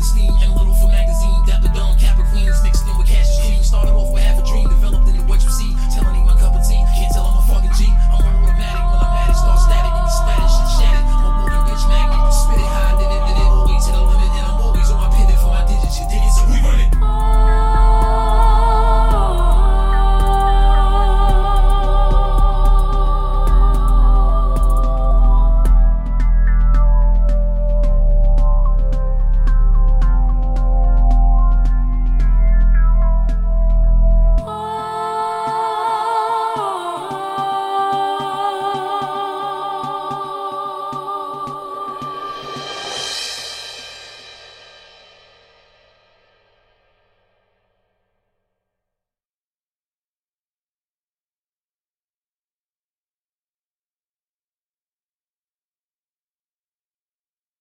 the steam and little